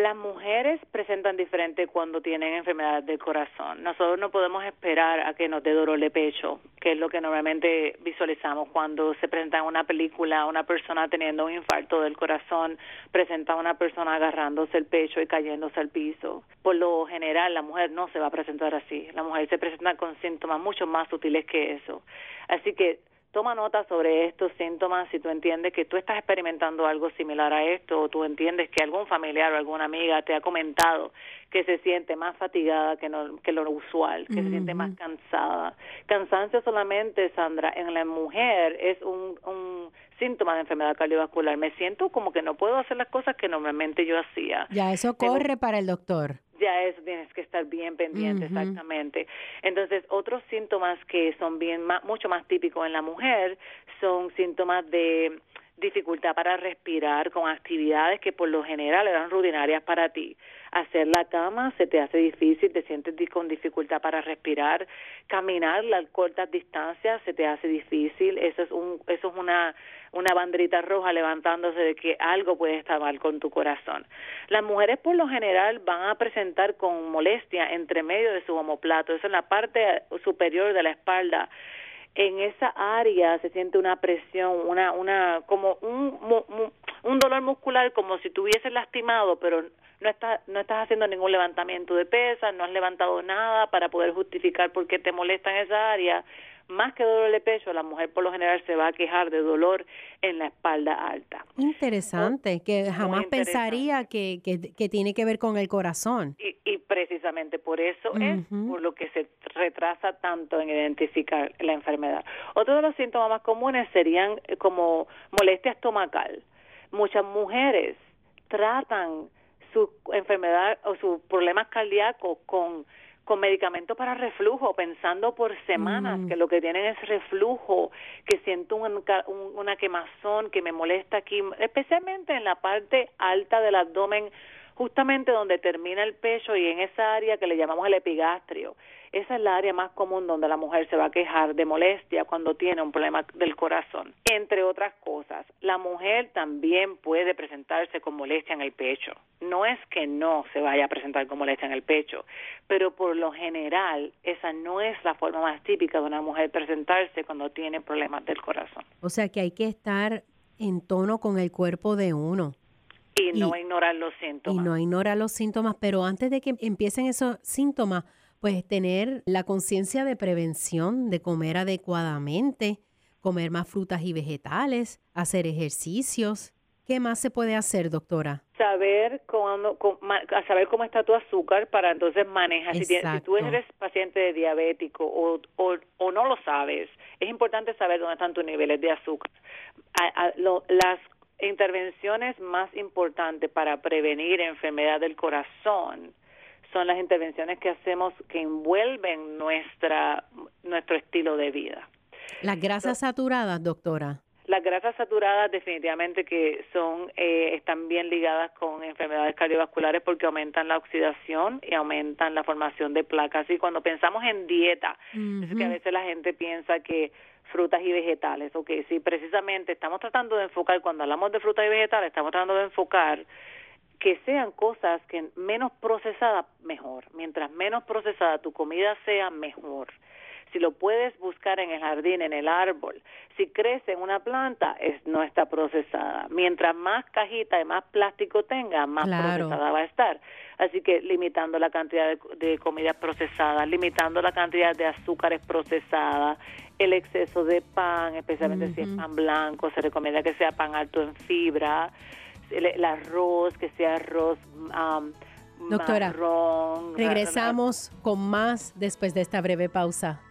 Speaker 7: Las mujeres presentan diferente cuando tienen enfermedad del corazón. Nosotros no podemos esperar a que nos dé dolor de pecho, que es lo que normalmente visualizamos cuando se presenta en una película una persona teniendo un infarto del corazón, presenta a una persona agarrándose el pecho y cayéndose al piso. Por lo general, la mujer no se va a presentar así. La mujer se presenta con síntomas mucho más sutiles que eso. Así que toma nota sobre estos síntomas si tú entiendes que tú estás experimentando algo similar a esto o tú entiendes que algún familiar o alguna amiga te ha comentado que se siente más fatigada que, no, que lo usual, que se siente más cansada. Cansancio solamente, Sandra, en la mujer es un, un síntoma de enfermedad cardiovascular. Me siento como que no puedo hacer las cosas que normalmente yo hacía.
Speaker 1: Ya, eso corre para el doctor
Speaker 7: ya eso tienes que estar bien pendiente, exactamente. Entonces, otros síntomas que son bien mucho más típicos en la mujer son síntomas de dificultad para respirar con actividades que por lo general eran rutinarias para ti. Hacer la cama se te hace difícil, te sientes con dificultad para respirar, caminar las cortas distancias se te hace difícil, eso es un eso es una una banderita roja levantándose de que algo puede estar mal con tu corazón. Las mujeres por lo general van a presentar con molestia entre medio de su homoplato, eso en la parte superior de la espalda. En esa área se siente una presión, una, una, como un, un dolor muscular como si tuvieses lastimado, pero no estás, no estás haciendo ningún levantamiento de pesas, no has levantado nada para poder justificar por qué te molesta en esa área más que dolor de pecho, la mujer por lo general se va a quejar de dolor en la espalda alta.
Speaker 1: Interesante, que jamás pensaría que, que, tiene que ver con el corazón.
Speaker 7: Y, y precisamente por eso es por lo que se retrasa tanto en identificar la enfermedad. Otro de los síntomas más comunes serían eh, como molestia estomacal. Muchas mujeres tratan su enfermedad o sus problemas cardíacos con con medicamentos para reflujo, pensando por semanas mm. que lo que tienen es reflujo, que siento un, una quemazón que me molesta aquí, especialmente en la parte alta del abdomen, justamente donde termina el pecho y en esa área que le llamamos el epigastrio. Esa es la área más común donde la mujer se va a quejar de molestia cuando tiene un problema del corazón. Entre otras cosas, la mujer también puede presentarse con molestia en el pecho. No es que no se vaya a presentar con molestia en el pecho, pero por lo general esa no es la forma más típica de una mujer presentarse cuando tiene problemas del corazón.
Speaker 1: O sea que hay que estar en tono con el cuerpo de uno.
Speaker 7: Y no ignorar los síntomas.
Speaker 1: Y no ignorar los síntomas, pero antes de que empiecen esos síntomas, pues tener la conciencia de prevención, de comer adecuadamente, comer más frutas y vegetales, hacer ejercicios. ¿Qué más se puede hacer, doctora?
Speaker 7: Saber cómo, saber cómo está tu azúcar para entonces manejar. Si, tú eres paciente de diabético o, o, no lo sabes, es importante saber dónde están tus niveles de azúcar. las intervenciones más importantes para prevenir enfermedad del corazón son las intervenciones que hacemos que envuelven nuestra nuestro estilo de vida.
Speaker 1: Las grasas saturadas, doctora.
Speaker 7: Las grasas saturadas definitivamente que son eh, están bien ligadas con enfermedades cardiovasculares porque aumentan la oxidación y aumentan la formación de placas. Y cuando pensamos en dieta, es que a veces la gente piensa que frutas y vegetales, ok, sí, precisamente estamos tratando de enfocar, cuando hablamos de frutas y vegetales, estamos tratando de enfocar que sean cosas que menos procesadas, mejor. Mientras menos procesada tu comida sea, mejor. Si lo puedes buscar en el jardín, en el árbol, si crece en una planta, es, no está procesada. Mientras más cajita y más plástico tenga, más procesada va a estar. Así que limitando la cantidad de, de comida procesada, limitando la cantidad de azúcares procesadas, el exceso de pan, especialmente si es pan blanco, se recomienda que sea pan alto en fibra, el, arroz, que sea arroz um,
Speaker 1: Doctora,
Speaker 7: marrón.
Speaker 1: regresamos con más después de esta breve pausa.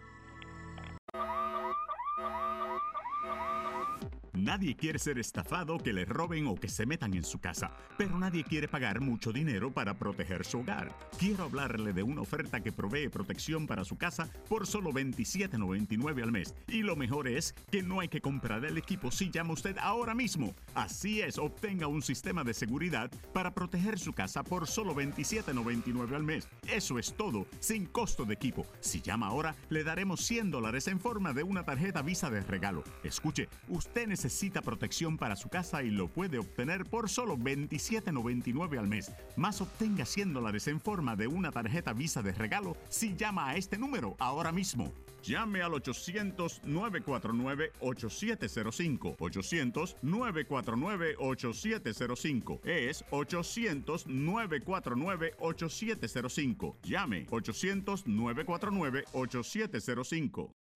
Speaker 17: Nadie quiere ser estafado, que le roben o que se metan en su casa, pero nadie quiere pagar mucho dinero para proteger su hogar. Quiero hablarle de una oferta que provee protección para su casa por solo $27.99 al mes. Y lo mejor es que no hay que comprar el equipo si llama usted ahora mismo. Así es, obtenga un sistema de seguridad para proteger su casa por solo $27.99 al mes. Eso es todo, sin costo de equipo. Si llama ahora, le daremos 100 dólares en forma de una tarjeta Visa de regalo. Escuche, usted necesita necesita protección para su casa y lo puede obtener por solo $27.99 al mes. Más obtenga 100 dólares en forma de una tarjeta Visa de regalo si llama a este número ahora mismo. Llame al 800-949-8705. 800-949-8705. Es 800-949-8705. Llame 800-949-8705.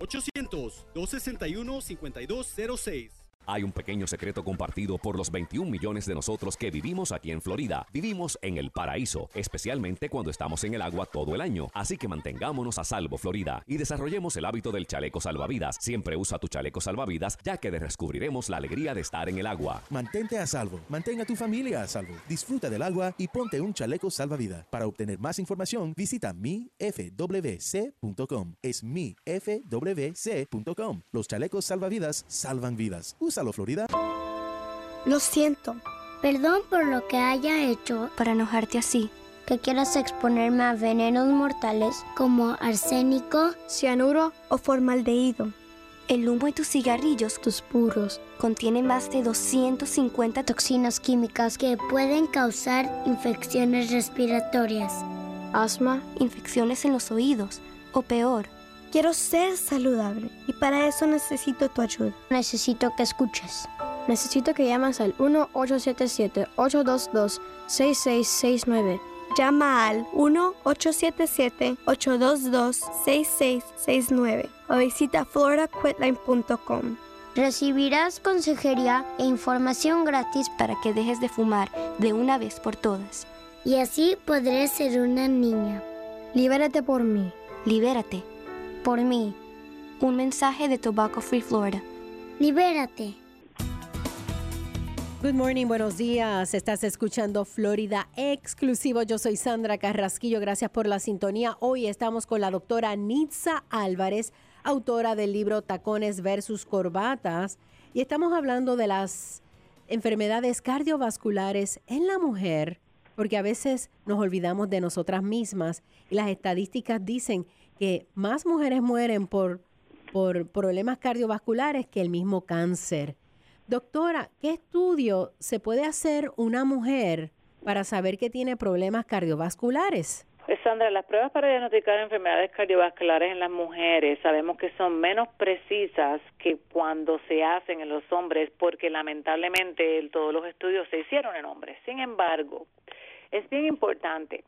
Speaker 5: 800-261-5206.
Speaker 18: Hay un pequeño secreto compartido por los 21 millones de nosotros que vivimos aquí en Florida. Vivimos en el paraíso, especialmente cuando estamos en el agua todo el año. Así que mantengámonos a salvo, Florida, y desarrollemos el hábito del chaleco salvavidas. Siempre usa tu chaleco salvavidas, ya que descubriremos la alegría de estar en el agua.
Speaker 19: Mantente a salvo, mantenga a tu familia a salvo, disfruta del agua y ponte un chaleco salvavidas. Para obtener más información, visita mifwc.com. Es mifwc.com. Los chalecos salvavidas salvan vidas. Úsalo, Florida.
Speaker 13: Lo siento. Perdón por lo que haya hecho
Speaker 14: para enojarte así.
Speaker 13: Que quieras exponerme a venenos mortales como arsénico, cianuro o formaldehído.
Speaker 14: El humo de tus cigarrillos,
Speaker 13: tus puros,
Speaker 14: contiene más de 250
Speaker 13: toxinas químicas que pueden causar infecciones respiratorias,
Speaker 14: asma, infecciones en los oídos o peor,
Speaker 13: Quiero ser saludable y para eso necesito tu ayuda. Necesito que escuches. Necesito que llames al 1-877-822-6669. Llama al 1-877-822-6669 o visita floridaquitline.com. Recibirás consejería e información gratis
Speaker 14: para que dejes de fumar de una vez por todas.
Speaker 13: Y así podré ser una niña. Libérate por mí.
Speaker 14: Libérate por mí. Un mensaje de Tobacco Free Florida.
Speaker 13: Libérate.
Speaker 1: Good morning, buenos días. Estás escuchando Florida Exclusivo. Yo soy Sandra Carrasquillo. Gracias por la sintonía. Hoy estamos con la doctora Nitza Álvarez, autora del libro Tacones versus Corbatas. Y estamos hablando de las enfermedades cardiovasculares en la mujer, porque a veces nos olvidamos de nosotras mismas y las estadísticas dicen que más mujeres mueren por, por problemas cardiovasculares que el mismo cáncer. Doctora, ¿qué estudio se puede hacer una mujer para saber que tiene problemas cardiovasculares?
Speaker 7: Pues Sandra, las pruebas para diagnosticar enfermedades cardiovasculares en las mujeres sabemos que son menos precisas que cuando se hacen en los hombres porque lamentablemente todos los estudios se hicieron en hombres. Sin embargo, es bien importante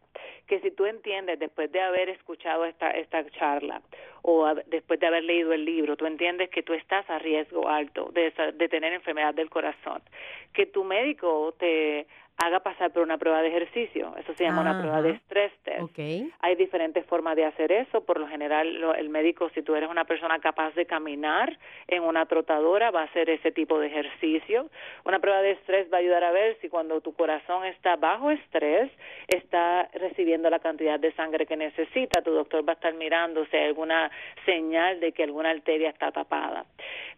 Speaker 7: que si tú entiendes después de haber escuchado esta, esta charla o después de haber leído el libro, tú entiendes que tú estás a riesgo alto de, de tener enfermedad del corazón, que tu médico te haga pasar por una prueba de ejercicio. Eso se llama una prueba de estrés test. Hay diferentes formas de hacer eso. Por lo general, lo- el médico, si tú eres una persona capaz de caminar en una trotadora, va a hacer ese tipo de ejercicio. Una prueba de estrés va a ayudar a ver si cuando tu corazón está bajo estrés, está recibiendo la cantidad de sangre que necesita. Tu doctor va a estar mirando si hay alguna señal de que alguna arteria está tapada.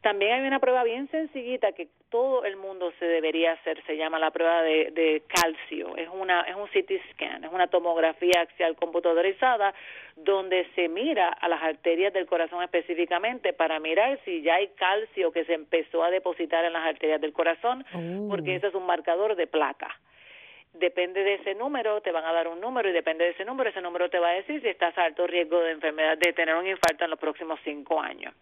Speaker 7: También hay una prueba bien sencillita que todo el mundo se debería hacer. Se llama la prueba de, de calcio. Es una es un CT scan, es una tomografía axial computadorizada donde se mira a las arterias del corazón específicamente para mirar si ya hay calcio que se empezó a depositar en las arterias del corazón, porque ese es un marcador de placa depende de ese número, te van a dar un número y depende de ese número, ese número te va a decir si estás a alto riesgo de enfermedad, de tener un infarto en los próximos cinco años.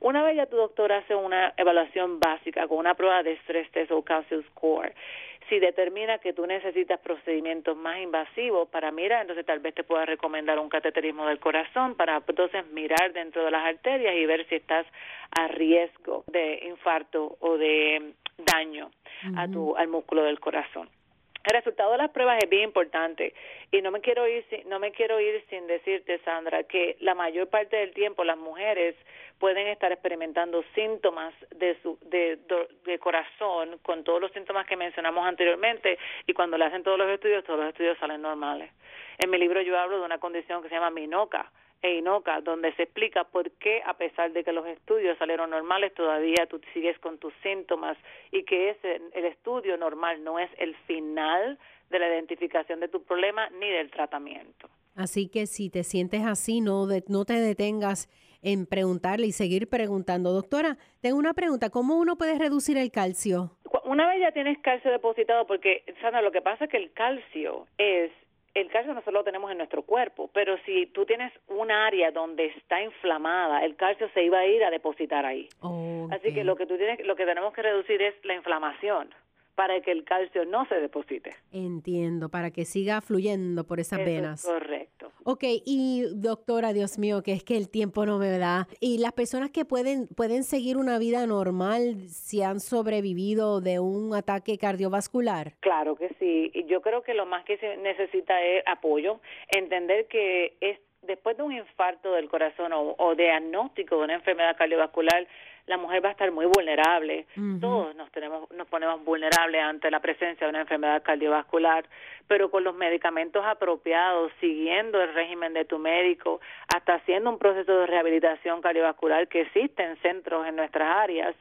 Speaker 7: Una vez ya tu doctor hace una evaluación básica con una prueba de estrés test o calcium score, si determina que tú necesitas procedimientos más invasivos para mirar, entonces tal vez te pueda recomendar un cateterismo del corazón para entonces mirar dentro de las arterias y ver si estás a riesgo de infarto o de daño a tu al músculo del corazón. El resultado de las pruebas es bien importante y no me quiero ir sin, no me quiero ir sin decirte Sandra que la mayor parte del tiempo las mujeres pueden estar experimentando síntomas de su de, de corazón con todos los síntomas que mencionamos anteriormente y cuando le hacen todos los estudios todos los estudios salen normales. En mi libro yo hablo de una condición que se llama minoca e inoca, donde se explica por qué, a pesar de que los estudios salieron normales, todavía tú sigues con tus síntomas y que ese, el estudio normal no es el final de la identificación de tu problema ni del tratamiento.
Speaker 1: Así que si te sientes así, no, de- no te detengas en preguntarle y seguir preguntando. Doctora, tengo una pregunta. ¿Cómo uno puede reducir el calcio?
Speaker 7: Una vez ya tienes calcio depositado, porque, Sandra, lo que pasa es que el calcio es, el calcio nosotros lo tenemos en nuestro cuerpo, pero si tú tienes un área donde está inflamada, el calcio se iba a ir a depositar ahí. Así que lo que tú tienes, lo que tenemos que reducir es la inflamación para que el calcio no se deposite.
Speaker 1: Entiendo, para que siga fluyendo por esas
Speaker 7: Eso es
Speaker 1: venas.
Speaker 7: correcto.
Speaker 1: Ok, y doctora, Dios mío, que es que el tiempo no me da. Y las personas que pueden, pueden seguir una vida normal si han sobrevivido de un ataque cardiovascular.
Speaker 7: Claro que sí. Y yo creo que lo más que se necesita es apoyo, entender que es después de un infarto del corazón o, o diagnóstico de una enfermedad cardiovascular, la mujer va a estar muy vulnerable. Todos nos tenemos nos ponemos vulnerables ante la presencia de una enfermedad cardiovascular, pero con los medicamentos apropiados, siguiendo el régimen de tu médico, hasta haciendo un proceso de rehabilitación cardiovascular que existen centros en nuestras áreas,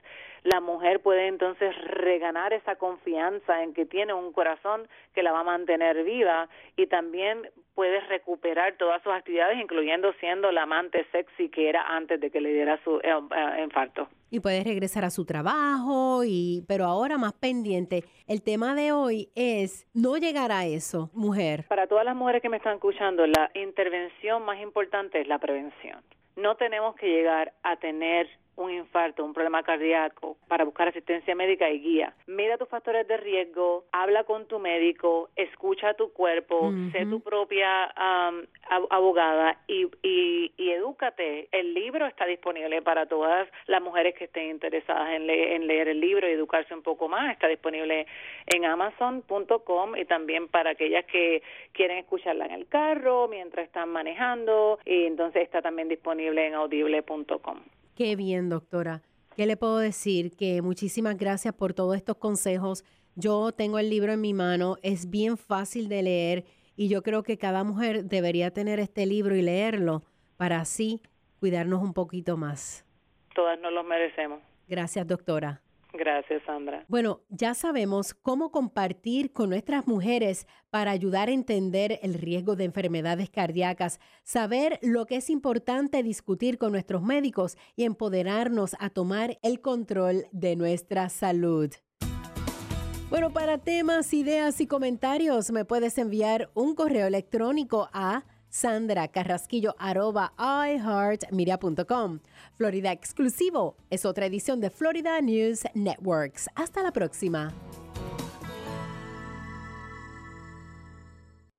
Speaker 7: la mujer puede entonces reganar esa confianza en que tiene un corazón que la va a mantener viva y también puede recuperar todas sus actividades, incluyendo siendo la amante sexy que era antes de que le diera su eh, eh, infarto.
Speaker 1: Y puede regresar a su trabajo, y, pero ahora más pendiente. El tema de hoy es no llegar a eso, mujer.
Speaker 7: Para todas las mujeres que me están escuchando, la intervención más importante es la prevención. No tenemos que llegar a tener un infarto, un problema cardíaco, para buscar asistencia médica y guía. Mira tus factores de riesgo, habla con tu médico, escucha tu cuerpo, sé tu propia ab- abogada y, y, y edúcate. El libro está disponible para todas las mujeres que estén interesadas en, le- en leer el libro y educarse un poco más. Está disponible en amazon.com y también para aquellas que quieren escucharla en el carro, mientras están manejando, y entonces está también disponible en audible.com.
Speaker 1: Qué bien, doctora. ¿Qué le puedo decir? Que muchísimas gracias por todos estos consejos. Yo tengo el libro en mi mano, es bien fácil de leer y yo creo que cada mujer debería tener este libro y leerlo para así cuidarnos un poquito más.
Speaker 7: Todas nos los merecemos.
Speaker 1: Gracias, doctora.
Speaker 7: Gracias, Sandra.
Speaker 1: Bueno, ya sabemos cómo compartir con nuestras mujeres para ayudar a entender el riesgo de enfermedades cardíacas, saber lo que es importante discutir con nuestros médicos y empoderarnos a tomar el control de nuestra salud. Bueno, para temas, ideas y comentarios me puedes enviar un correo electrónico a sandracarrasquillo.iheartmedia.com. Florida Exclusivo es otra edición de Florida News Networks. Hasta la próxima.